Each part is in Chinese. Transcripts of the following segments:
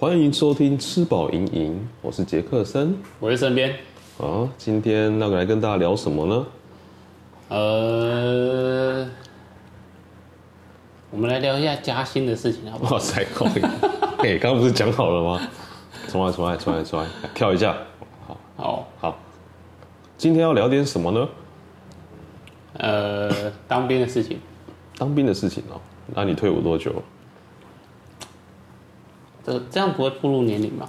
欢迎收听吃饱营营，我是杰克森，我是身边。啊，今天那个来跟大家聊什么呢？呃，我们来聊一下加薪的事情，好不好？哇塞，可以。哎，刚刚不是讲好了吗？重来，重来，重来，重来，跳一下。好，好，好。今天要聊点什么呢？呃，当兵的事情。当兵的事情哦。那你退伍多久？这这样不会步入年龄吗？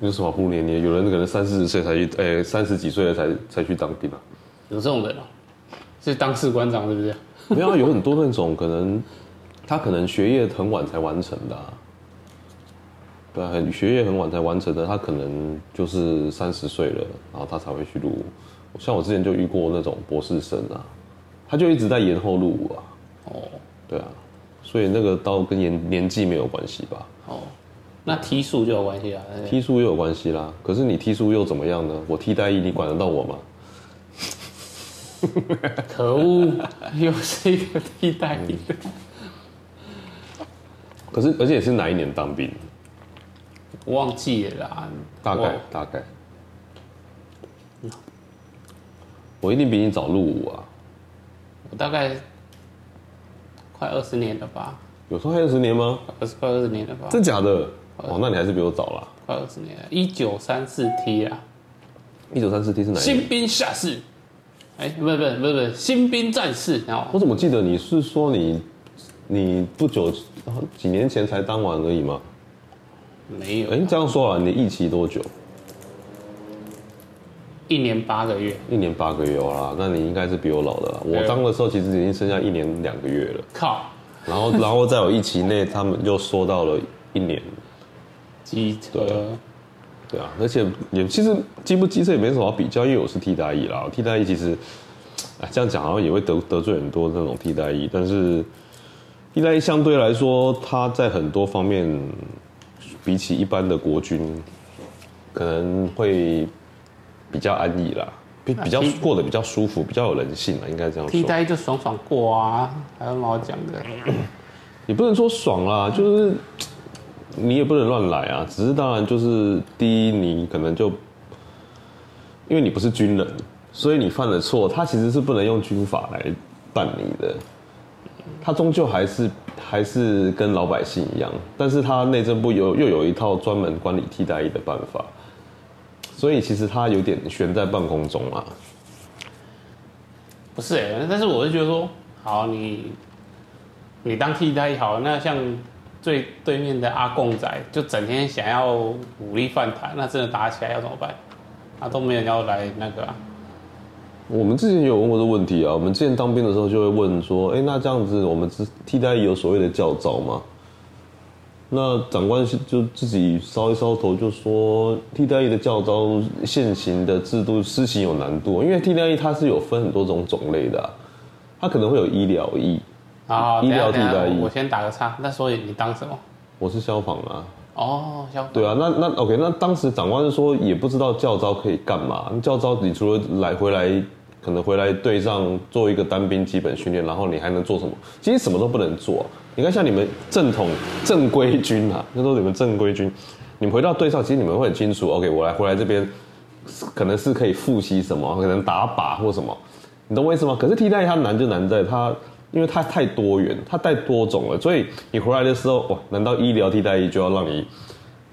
有什么步入年龄？有人可能三四十岁才去，哎、欸，三十几岁了才才去当兵啊？有这种人啊？是当士官长是不是？没有，有很多那种可能，他可能学业很晚才完成的、啊，对，很学业很晚才完成的，他可能就是三十岁了，然后他才会去入伍。像我之前就遇过那种博士生啊，他就一直在延后入伍啊。哦，对啊。所以那个倒跟年年纪没有关系吧？哦，那梯数就有关系啦。梯数又有关系啦。可是你梯数又怎么样呢？我替代役，你管得到我吗？可恶，又是一个替代役。可是，而且是哪一年当兵？我忘记了啦。大概大概。我一定比你早入伍啊。我大概。快二十年了吧？有说快二十年吗？二十快二十年了吧？真假的？哦，那你还是比我早了。快二十年了，一九三四 T 啊！一九三四 T 是哪一？新兵下士。哎，不是不是不是不是新兵战士。我怎么记得你是说你你不久几年前才当完而已吗？没有。哎，这样说啊，你的役期多久？一年八个月，一年八个月啦，那你应该是比我老的啦。我当的时候其实已经剩下一年两个月了。靠！然后，然后在我役期内，他们又说到了一年。机车对。对啊，而且也其实机不机车也没什么好比较，因为我是替代役啦。替代役其实，哎，这样讲好像也会得得罪很多那种替代役，但是替代役相对来说，他在很多方面比起一般的国军，可能会。比较安逸啦，比比较过得比较舒服，比较有人性啦，应该这样说。替代就爽爽过啊，还有什么好讲的？也不能说爽啦，就是你也不能乱来啊。只是当然就是第一，你可能就因为你不是军人，所以你犯了错，他其实是不能用军法来办理的。他终究还是还是跟老百姓一样，但是他内政部有又有一套专门管理替代役的办法。所以其实他有点悬在半空中啊。不是哎、但是我是觉得说，好，你你当替代役好，那像最对面的阿贡仔，就整天想要武力犯台，那真的打起来要怎么办？啊，都没人要来那个啊。我们之前有问过这问题啊，我们之前当兵的时候就会问说，哎、那这样子我们替代役有所谓的教招吗？那长官就自己搔一搔头，就说替代役的教招现行的制度施行有难度，因为替代役它是有分很多种种类的、它可能会有医疗役啊，医疗替代役。我先打个叉，那所以你当什么？我是消防啊。哦，消防。对啊，那那 OK，那当时长官是说也不知道教招可以干嘛，教招你除了来回来，可能回来队上做一个单兵基本训练，然后你还能做什么？其实什么都不能做。你看，像你们正统正规军啊，那时候你们正规军，你们回到队上，其实你们会很清楚。OK，我来回来这边，可能是可以复习什么，可能打靶或什么，你懂我意思吗？可是替代它难就难在它，因为它太多元，它太多种了，所以你回来的时候，哇，难道医疗替代役就要让你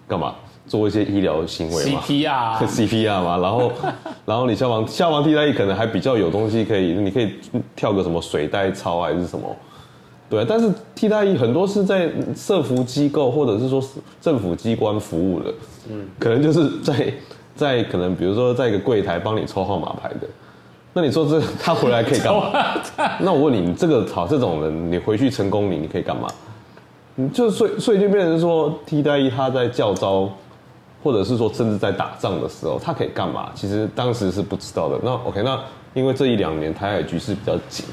干嘛做一些医疗行为吗？CPR，CPR 嘛，然后 然后你消防消防替代役可能还比较有东西可以，你可以跳个什么水袋操还是什么。对，但是替代役很多是在社服机构或者是说政府机关服务的，嗯，可能就是在在可能比如说在一个柜台帮你抽号码牌的，那你说这 他回来可以干嘛？那我问你，你这个好这种人，你回去成功你你可以干嘛？你就所以所以就变成说替代役他在教招，或者是说甚至在打仗的时候，他可以干嘛？其实当时是不知道的。那 OK，那因为这一两年台海局势比较紧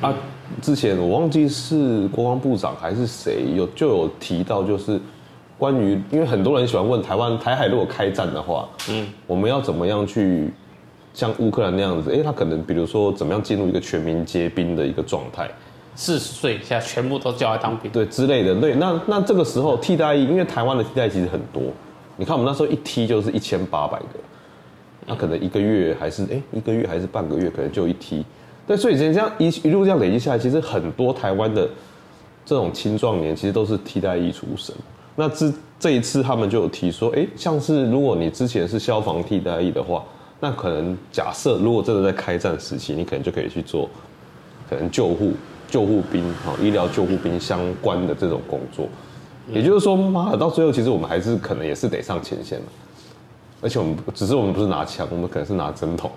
啊。之前我忘记是国防部长还是谁有就有提到，就是关于因为很多人喜欢问台湾台海如果开战的话，嗯，我们要怎么样去像乌克兰那样子？哎，他可能比如说怎么样进入一个全民皆兵的一个状态？四十岁以下全部都叫来当兵，对之类的。对，那那这个时候替代役，因为台湾的替代役其实很多，你看我们那时候一踢就是一千八百个，那可能一个月还是哎一个月还是半个月，可能就一踢。对，所以这样一一路这样累积下来，其实很多台湾的这种青壮年其实都是替代役出身。那这这一次他们就有提说，哎，像是如果你之前是消防替代役的话，那可能假设如果真的在开战时期，你可能就可以去做可能救护、救护兵啊、医疗救护兵相关的这种工作。也就是说，妈的，到最后其实我们还是可能也是得上前线了，而且我们只是我们不是拿枪，我们可能是拿针筒。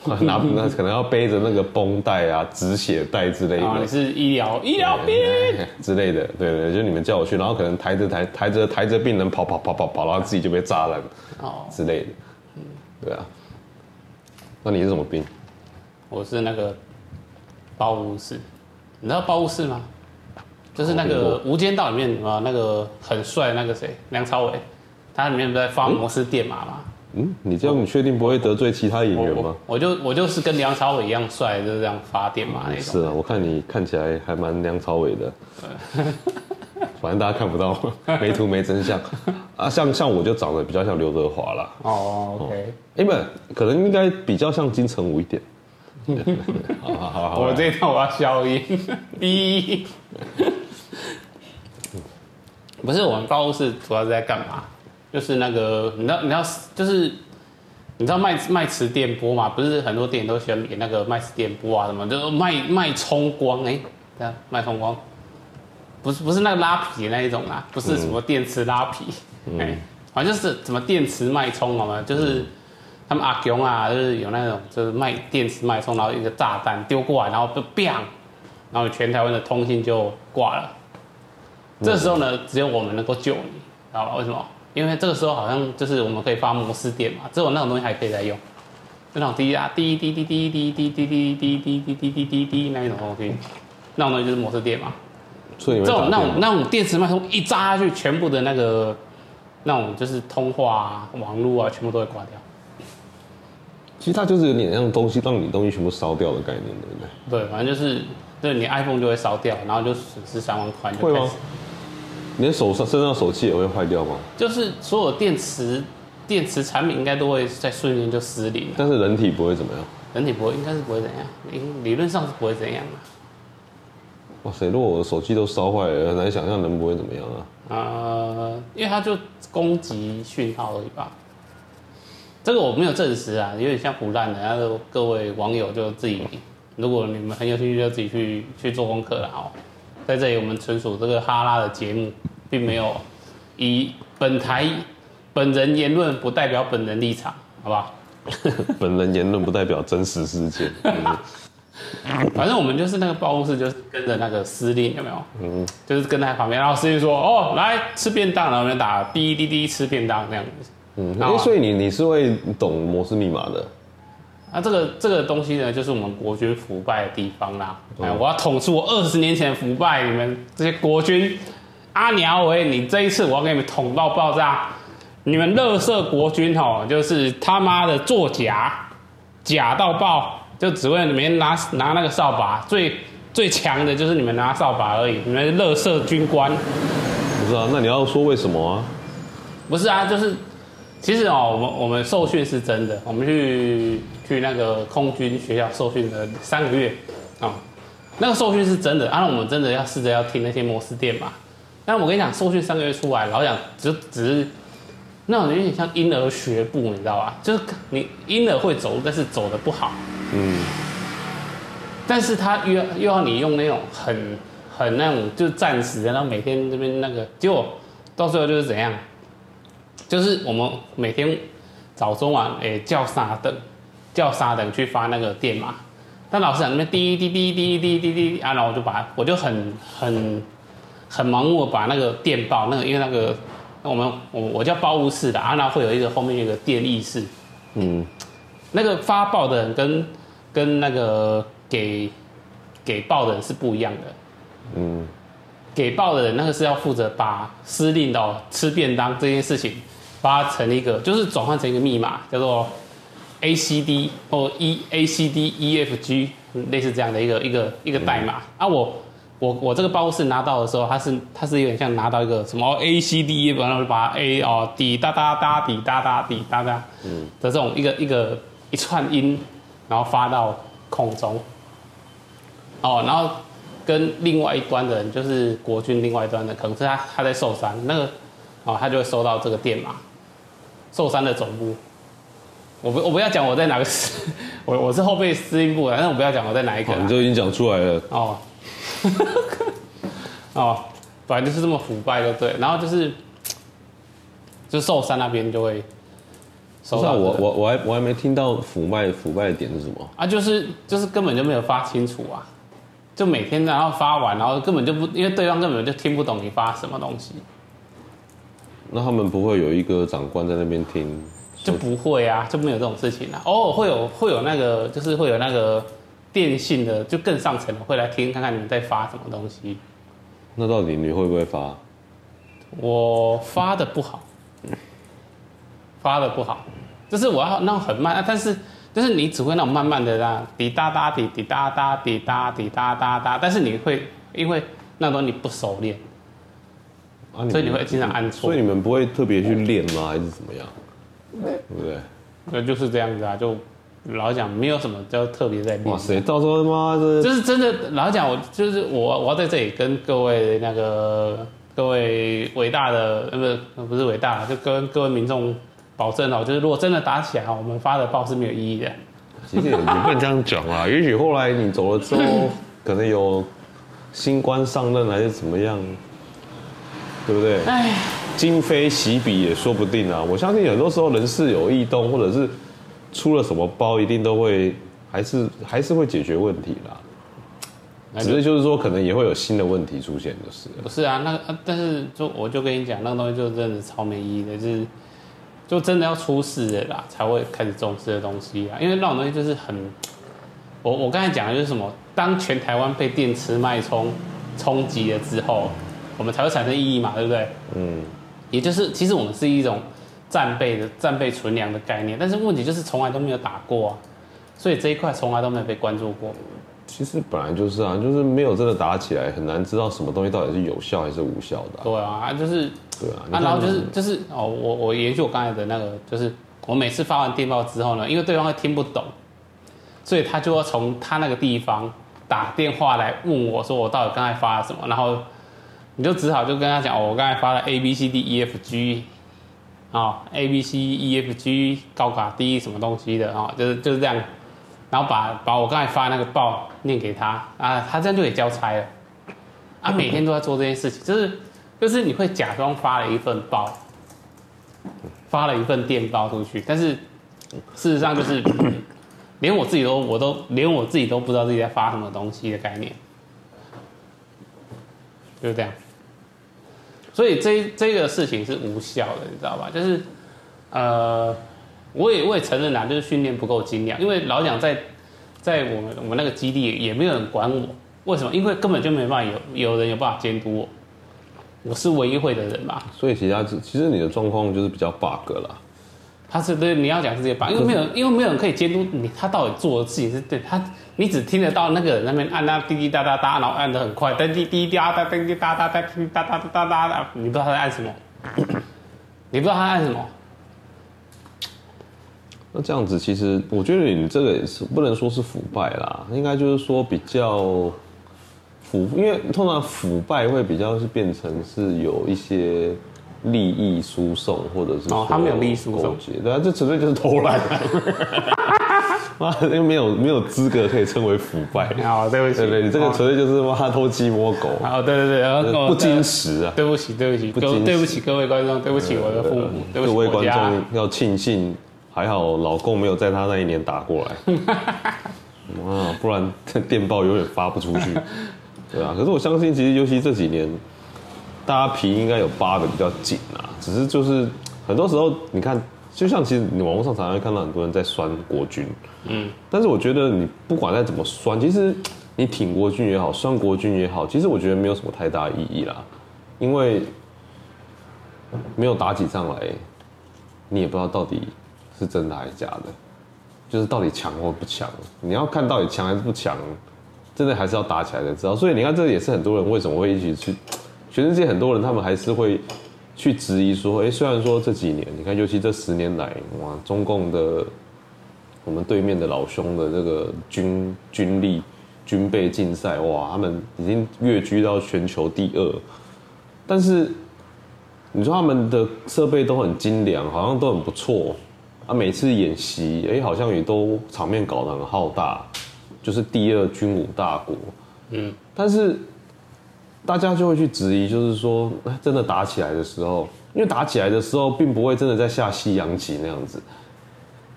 拿那可能要背着那个绷带啊、止血带之类的。啊，你是医疗医疗兵 之类的，对对，就你们叫我去，然后可能抬着抬抬着抬着病人跑跑跑跑跑，然后自己就被炸烂哦之类的。嗯，对啊。那你是什么兵？我是那个包务士，你知道包务士吗？就是那个《无间道》里面啊，那个很帅那个谁，梁朝伟，他里面不在发摩斯电码吗？嗯，你这样你确定不会得罪其他演员吗？我，就我就是跟梁朝伟一样帅，就是这样发电嘛那种。是啊，我看你看起来还蛮梁朝伟的。反正大家看不到，没图没真相啊。像像我就长得比较像刘德华啦。哦，OK。哎，不，可能应该比较像金城武一点。好好好好，我这一套我要消音。B。不是，我们办公室主要是在干嘛？就是那个，你知道，你知道，就是你知道卖卖磁电波嘛？不是很多电影都喜欢演那个卖磁电波啊什么，就是卖卖冲光哎，这样卖冲光，不是不是那个拉皮的那一种啊，不是什么电池拉皮，哎、嗯，反正就是什么电池脉冲好吗？就是他们阿雄啊，就是有那种就是卖电池脉冲，然后一个炸弹丢过来，然后就 bang，然后全台湾的通信就挂了。这时候呢，只有我们能够救你，知道吧？为什么？因为这个时候好像就是我们可以发摩斯电嘛，只有那种东西还可以再用，那种滴啊滴滴滴滴滴滴滴滴滴滴滴滴滴滴滴那一种东西，那种东西就是摩斯电嘛。所以这种那种那种电磁脉冲一扎下去，全部的那个那种就是通话啊、网络啊，全部都会挂掉。其实它就是有点像东西让你东西全部烧掉的概念，对不对？对，反正就是对你 iPhone 就会烧掉，然后就损失三万块。会吗？连手上身上手机也会坏掉吗？就是所有电池电池产品应该都会在瞬间就失灵。但是人体不会怎么样？人体不会，应该是不会怎样，理论上是不会怎样的。哇塞！如果我的手机都烧坏了，很难想象人不会怎么样啊。呃，因为它就攻击讯号而已吧。这个我没有证实啊，有点像唬烂的。然后各位网友就自己，如果你们很有兴趣，就自己去去做功课了哦。在这里，我们纯属这个哈拉的节目。并没有以本台本人言论不代表本人立场，好不好？本人言论不代表真实事件。反正我们就是那个办公室，就是跟着那个司令，有没有？嗯，就是跟在旁边，然后司令说：“哦，来吃便当。”然后我们打滴滴滴吃便当这样子。嗯，哎，所以你你是会懂摩斯密码的？啊，这个这个东西呢，就是我们国军腐败的地方啦。哎、嗯，我要统出我二十年前腐败你们这些国军。阿鸟喂，你这一次我要给你们捅到爆炸！你们乐色国军哦，就是他妈的作假，假到爆，就只为你们拿拿那个扫把，最最强的就是你们拿扫把而已。你们乐色军官，不是啊？那你要说为什么啊？不是啊，就是其实哦，我们我们受训是真的，我们去去那个空军学校受训了三个月啊，那个受训是真的，啊，我们真的要试着要听那些摩斯电码。但我跟你讲，受训三个月出来，老讲就只是那种有点像婴儿学步，你知道吧？就是你婴儿会走路，但是走的不好。嗯。但是他又要又要你用那种很很那种就是战时的，然后每天这边那个，结果到最后就是怎样？就是我们每天早中晚诶叫沙等，叫沙等去发那个电码。但老师在那边滴滴滴滴滴滴滴啊，然后我就把我就很很。很盲目的把那个电报，那个因为那个我们我我叫报务室的，啊，然后会有一个后面有一个电译室，嗯，那个发报的人跟跟那个给给报的人是不一样的，嗯，给报的人那个是要负责把司令的吃便当这件事情把它成一个，就是转换成一个密码，叫做 A C D 或 E A C D E F G 类似这样的一个一个一个代码，啊我。我我这个报是拿到的时候，它是它是有点像拿到一个什么 A C D E，然后就把 A 哦滴哒哒哒滴哒哒滴哒哒，嗯的这种一个一个一串音，然后发到空中，哦，然后跟另外一端的人就是国军另外一端的，可能是他他在寿山那个，哦，他就会收到这个电码，寿山的总部。我不我不要讲我在哪个师，我我是后备司令部的，但是我不要讲我在哪一个。你就已经讲出来了。哦。哦，本来就是这么腐败，就对。然后就是，就寿山那边就会收到。我我我还我还没听到腐败腐败的点是什么啊？就是就是根本就没有发清楚啊，就每天然后发完，然后根本就不，因为对方根本就听不懂你发什么东西。那他们不会有一个长官在那边听？就不会啊，就没有这种事情啊。偶尔会有会有那个，就是会有那个。电信的就更上层的会来听看看你们在发什么东西。那到底你会不会发？我发的不好，发的不好，就是我要那种很慢，但是就是你只会那种慢慢的啦，滴答答滴滴答答滴答滴答答答，但是你会因为那种你不熟练，啊、所以你会经常按错。所以你们不会特别去练吗？还是怎么样？对不对？那就是这样子啊，就。老实讲，没有什么叫特别在练。哇塞，到时候他妈的，就是真的。老实讲，我就是我，我要在这里跟各位那个各位伟大的，呃，不是不是伟大，就跟各位民众保证哦，就是如果真的打起来，我们发的报是没有意义的。其实也不能这样讲啊，也许后来你走了之后，可能有新官上任还是怎么样，对不对？哎，今非昔比也说不定啊。我相信很多时候人事有异动，或者是。出了什么包，一定都会还是还是会解决问题啦。只是就是说，可能也会有新的问题出现，就是。不是啊，那，但是就我就跟你讲，那个东西就真的超没意义的，就是就真的要出事了啦，才会开始重视的东西啊。因为那种东西就是很，我我刚才讲的就是什么，当全台湾被电池脉冲冲击了之后，我们才会产生意义嘛，对不对？嗯。也就是，其实我们是一种。战备的战备存粮的概念，但是问题就是从来都没有打过啊，所以这一块从来都没有被关注过。其实本来就是啊，就是没有真的打起来，很难知道什么东西到底是有效还是无效的啊。对啊，就是对啊，啊，然后就是就是哦，我我延续我刚才的那个，就是我每次发完电报之后呢，因为对方会听不懂，所以他就要从他那个地方打电话来问我说我到底刚才发了什么，然后你就只好就跟他讲哦，我刚才发了 A B C D E F G。啊，A B C E F G 高卡 D 什么东西的啊，就是就是这样，然后把把我刚才发那个报念给他啊，他这样就给交差了，啊，每天都在做这件事情，就是就是你会假装发了一份报，发了一份电报出去，但是事实上就是 连我自己都我都连我自己都不知道自己在发什么东西的概念，就是这样。所以这这个事情是无效的，你知道吧？就是，呃，我也我也承认啦，就是训练不够精良。因为老蒋在在我们我们那个基地也没有人管我，为什么？因为根本就没办法有有人有办法监督我，我是唯一会的人嘛。所以其他其实你的状况就是比较 bug 啦。他是对你要讲是这个 bug，因为没有因为没有人可以监督你，他到底做的事情是对他。你只听得到那个人那边按那滴滴答答答，然后按的很快，滴滴滴滴答答滴滴答答答滴答答答答答，你不知道他在按什么，你不知道他在按什么。那这样子，其实我觉得你这个也是不能说是腐败啦，应该就是说比较腐，因为通常腐败会比较是变成是有一些利益输送，或者是哦，他没有利益输送，对啊，这纯粹就是偷懒。妈，又没有没有资格可以称为腐败。好，对不起，对对，你这个纯粹就是妈偷鸡摸狗。好，对对对，然后不矜持啊。对不起，对不起，对不起各位观众，对不起我的父母，对不起各位观众要庆幸，还好老公没有在他那一年打过来。哇，不然电报永远发不出去。对啊，可是我相信，其实尤其这几年，大家皮应该有扒的比较紧啊。只是就是很多时候，你看。就像其实你网络上常常会看到很多人在酸国军，嗯，但是我觉得你不管再怎么酸，其实你挺国军也好，酸国军也好，其实我觉得没有什么太大意义啦，因为没有打起仗来，你也不知道到底是真的还是假的，就是到底强或不强，你要看到底强还是不强，真的还是要打起来才知道。所以你看，这也是很多人为什么会一起去，全世界很多人他们还是会去质疑说，哎，虽然说这几年，你看，尤其这十年来，哇，中共的我们对面的老兄的这个军军力、军备竞赛，哇，他们已经跃居到全球第二，但是你说他们的设备都很精良，好像都很不错。啊，每次演习，哎、好像也都场面搞得很浩大，就是第二军武大国，嗯，但是大家就会去质疑，就是说，真的打起来的时候，因为打起来的时候，并不会真的在下西洋棋那样子，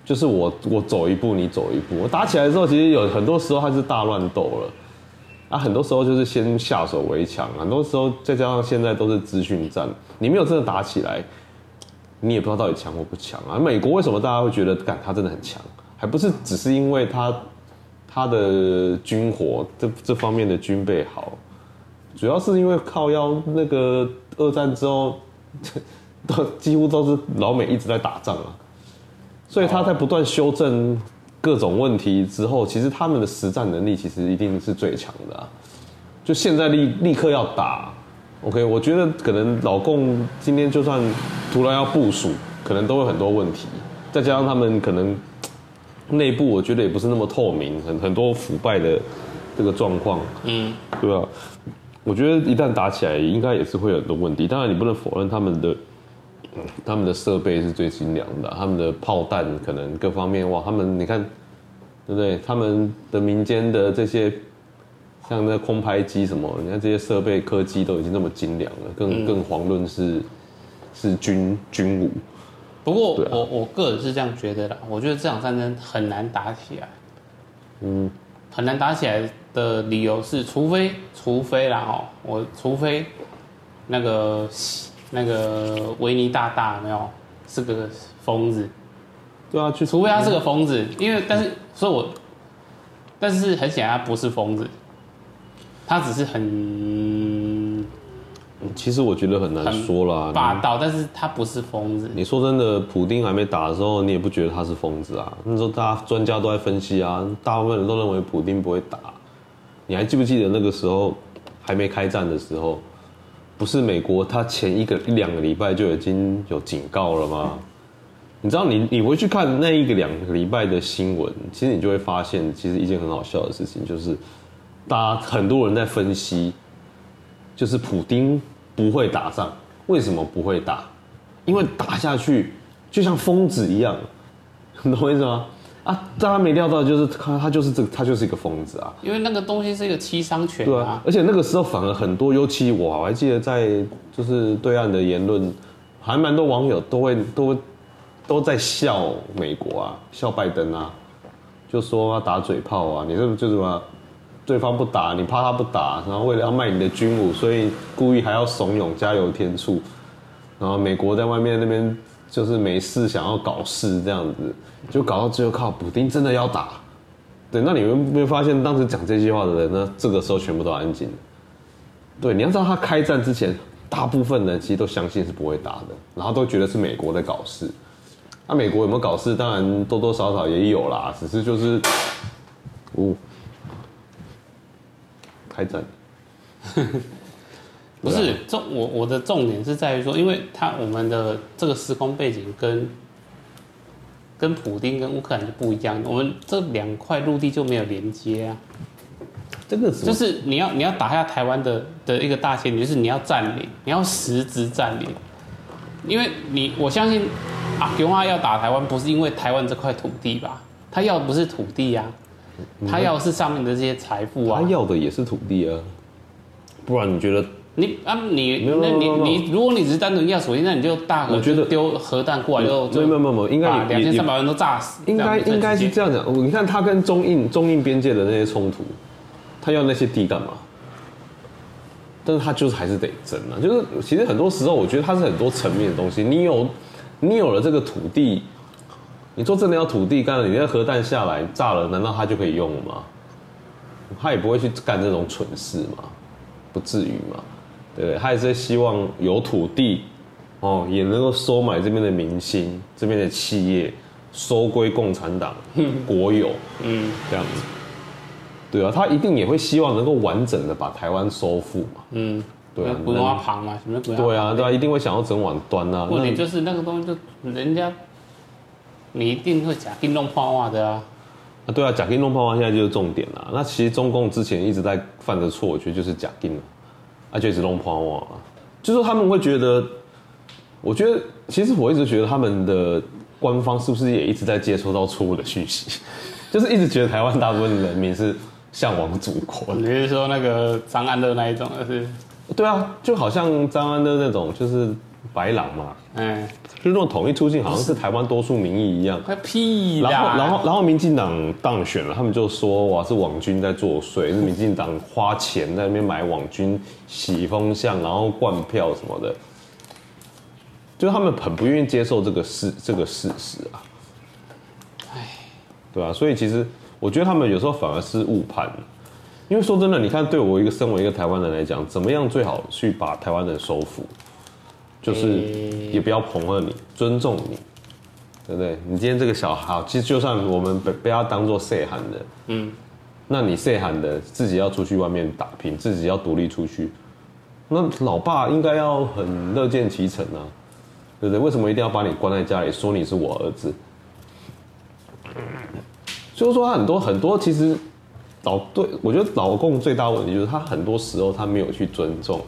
就是我我走一步，你走一步，我打起来的时候，其实有很多时候它是大乱斗了，啊，很多时候就是先下手为强，很多时候再加上现在都是资讯战，你没有真的打起来。你也不知道到底强或不强啊？美国为什么大家会觉得，干他真的很强？还不是只是因为他他的军火这这方面的军备好，主要是因为靠腰那个二战之后，都几乎都是老美一直在打仗啊，所以他在不断修正各种问题之后，其实他们的实战能力其实一定是最强的啊。就现在立立刻要打。OK，我觉得可能老共今天就算突然要部署，可能都有很多问题，再加上他们可能内部我觉得也不是那么透明，很很多腐败的这个状况，嗯，对吧？我觉得一旦打起来，应该也是会有很多问题。当然，你不能否认他们的他们的设备是最精良的，他们的炮弹可能各方面哇，他们你看，对不对？他们的民间的这些。像那空拍机什么，你看这些设备科技都已经那么精良了，更更遑论是是军军武。不过我、啊、我个人是这样觉得的，我觉得这场战争很难打起来。嗯，很难打起来的理由是，除非除非啦哦，我除非那个那个维尼大大没有是个疯子。对啊，除非他是个疯子，因为但是所以我，但是很显然他不是疯子。他只是很，其实我觉得很难说啦，霸道，但是他不是疯子。你说真的，普丁还没打的时候，你也不觉得他是疯子啊？那时候大家专家都在分析啊，大部分人都认为普丁不会打。你还记不记得那个时候还没开战的时候，不是美国他前一个一两个礼拜就已经有警告了吗？你知道你，你你回去看那一个两个礼拜的新闻，其实你就会发现，其实一件很好笑的事情就是。大家很多人在分析，就是普丁不会打仗，为什么不会打？因为打下去就像疯子一样，你 懂我意思吗？啊，大家没料到就是他，他就是这个，他就是一个疯子啊。因为那个东西是一个七伤拳啊。对啊，而且那个时候反而很多，尤其我还记得在就是对岸的言论，还蛮多网友都会都都在笑美国啊，笑拜登啊，就说他打嘴炮啊，你是不是就是什么？对方不打，你怕他不打，然后为了要卖你的军武，所以故意还要怂恿加油添醋，然后美国在外面那边就是没事想要搞事这样子，就搞到最后靠补丁真的要打，对，那你们没有发现当时讲这句话的人呢？这个时候全部都安静。对，你要知道他开战之前，大部分人其实都相信是不会打的，然后都觉得是美国在搞事。那美国有没有搞事？当然多多少少也有啦，只是就是，哦。开战，不是重我我的重点是在于说，因为他我们的这个时空背景跟跟普丁跟乌克兰就不一样，我们这两块陆地就没有连接啊。这个是就是你要你要打下台湾的的一个大前提，就是你要占领，你要实质占领，因为你我相信啊，给话要打台湾不是因为台湾这块土地吧？他要的不是土地啊。他要的是上面的这些财富啊，他要的也是土地啊，不然你觉得你啊你那你你如果你只是单纯要土地，那你就大我觉得丢核弹过来就没有没有没有，应该两千三百万都炸死，应该应该是这样讲。你看他跟中印中印边界的那些冲突，他要那些地干嘛？但是他就是还是得争啊，就是其实很多时候我觉得他是很多层面的东西，你有你有了这个土地。你说真的要土地干了，你那核弹下来炸了，难道他就可以用了吗？他也不会去干这种蠢事嘛，不至于嘛，对不对？他也是希望有土地，哦，也能够收买这边的明星，这边的企业，收归共产党国有，嗯，这样子。对啊，他一定也会希望能够完整的把台湾收复嘛。嗯，对啊，不用要旁嘛，什么对啊，对啊，一定会想要整碗端啊。问题就是那个东西，就人家你一定会假定弄破袜的啊。啊，对啊，假定弄破袜现在就是重点啦。那其实中共之前一直在犯的错，我觉得就是假定了，啊，就一直弄破袜，就是说他们会觉得，我觉得其实我一直觉得他们的官方是不是也一直在接收到错误的讯息，就是一直觉得台湾大部分人民是。向往祖国，你是说那个张安乐那一种的是？对啊，就好像张安乐那种，就是白狼嘛，哎，就那种统一出境，好像是台湾多数民意一样。个屁！然后，然后，然后，民进党当选了，他们就说哇，是网军在作祟，是民进党花钱在那边买网军洗风向，然后灌票什么的，就他们很不愿意接受这个事，这个事实啊。哎，对啊，所以其实。我觉得他们有时候反而是误判，因为说真的，你看，对我一个身为一个台湾人来讲，怎么样最好去把台湾人收服，就是也不要捧贺你，尊重你，对不对？你今天这个小孩，其实就算我们被被他当做细汉的，嗯，那你细汉的自己要出去外面打拼，自己要独立出去，那老爸应该要很乐见其成啊，对不对？为什么一定要把你关在家里，说你是我儿子？就是说，他很多很多，其实老对我觉得老共最大问题就是他很多时候他没有去尊重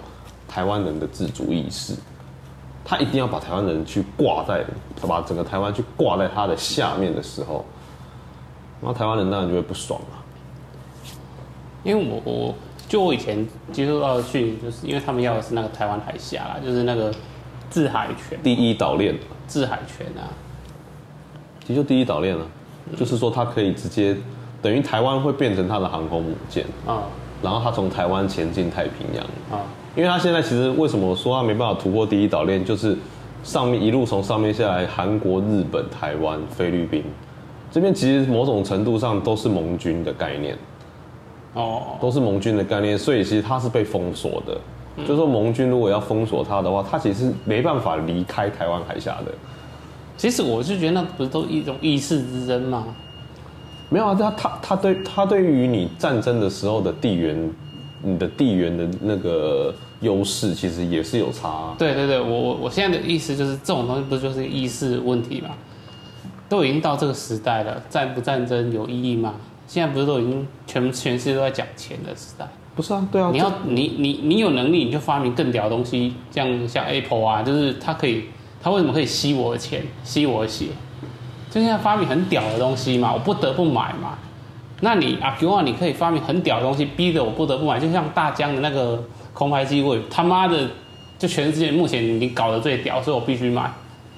台湾人的自主意识，他一定要把台湾人去挂在，把整个台湾去挂在他的下面的时候，那台湾人当然就会不爽了。因为我我就我以前接触到的讯息，就是因为他们要的是那个台湾海峡啦，就是那个制海权，第一岛链，制海权啊，其实就第一岛链了。就是说，它可以直接等于台湾会变成它的航空母舰啊，然后它从台湾前进太平洋。啊，因为他现在其实为什么说他没办法突破第一岛链，就是上面一路从上面下来，韩国、日本、台湾、菲律宾这边其实某种程度上都是盟军的概念哦，都是盟军的概念，所以其实他是被封锁的。就是说，盟军如果要封锁他的话，他其实是没办法离开台湾海峡的。其实我是觉得那不是都一种意识之争吗？没有啊，他他他对他对于你战争的时候的地缘，你的地缘的那个优势，其实也是有差啊。对对对，我我我现在的意思就是，这种东西不就是意识问题嘛？都已经到这个时代了，战不战争有意义吗？现在不是都已经全全世界都在讲钱的时代？不是啊，对啊，你要你你你有能力，你就发明更屌的东西，像像 Apple 啊，就是它可以。它为什么可以吸我的钱，吸我的血？就现在发明很屌的东西嘛，我不得不买嘛。那你啊，比如说你可以发明很屌的东西，逼着我不得不买。就像大疆的那个空拍机，我他妈的，就全世界目前你搞得最屌，所以我必须买。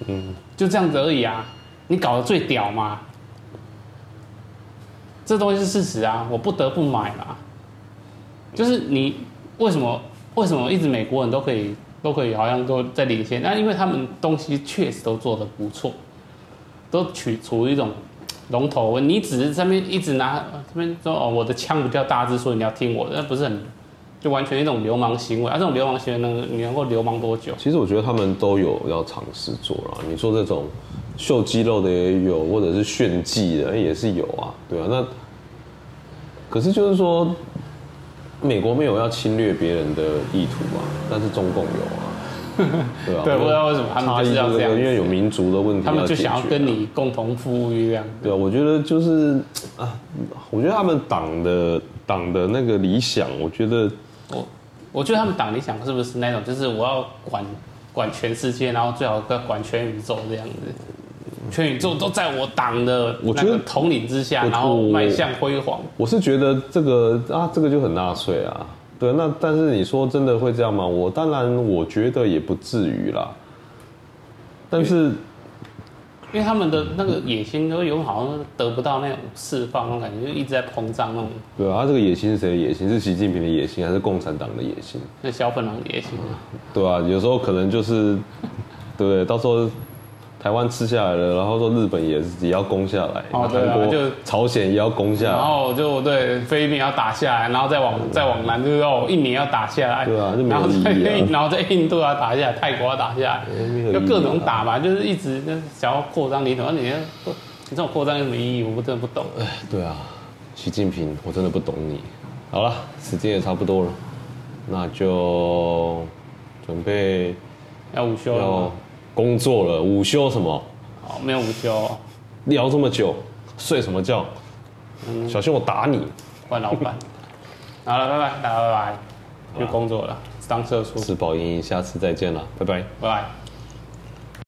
嗯，就这样子而已啊。你搞得最屌嘛？这东西是事实啊，我不得不买嘛。就是你为什么为什么一直美国人都可以？都可以，好像都在领先。那因为他们东西确实都做得不错，都取处于一种龙头。你只是上面一直拿这边说哦，我的枪比较大只，所以你要听我的，那不是很就完全一种流氓行为。啊，这种流氓行为能你能够流氓多久？其实我觉得他们都有要尝试做了。你做这种秀肌肉的也有，或者是炫技的也是有啊，对啊。那可是就是说。美国没有要侵略别人的意图啊，但是中共有啊，对啊？对，不知道为什么他们就是要这样，因为有民族的问题，他们就想要跟你共同富裕这样。对啊，我觉得就是啊，我觉得他们党的党的那个理想，我觉得我我觉得他们党理想是不是那种，就是我要管管全世界，然后最好要管全宇宙这样子。全宇宙都在我党的我觉得统领之下，然后迈向辉煌。我是觉得这个啊，这个就很纳粹啊。对，那但是你说真的会这样吗？我当然我觉得也不至于啦。但是，因为他们的那个野心都有好像得不到那种释放，那种感觉就一直在膨胀那种。对啊，他这个野心是谁的野心？是习近平的野心，还是共产党的野心？那小粉狼的野心。对啊，有时候可能就是，对？到时候。台湾吃下来了，然后说日本也也要攻下来，哦对啊，就朝鲜也要攻下来，然后就对菲律宾要打下来，然后再往再往南就是哦印尼要打下来，对啊，就没有意义啊，然后在印度要打下来，泰国要打下来，就各种打嘛，就是一直想要扩张领土，你你这种扩张有什么意义？我真的不懂。哎，对啊，习近平，我真的不懂你。好了，时间也差不多了，那就准备要午休工作了。午休什么？哦，没有午休，聊这么久，睡什么觉？嗯、小心我打你！换老板。好了，拜拜，大家拜拜。去工作了，当社畜。吃饱盈盈，下次再见了，拜拜，拜拜。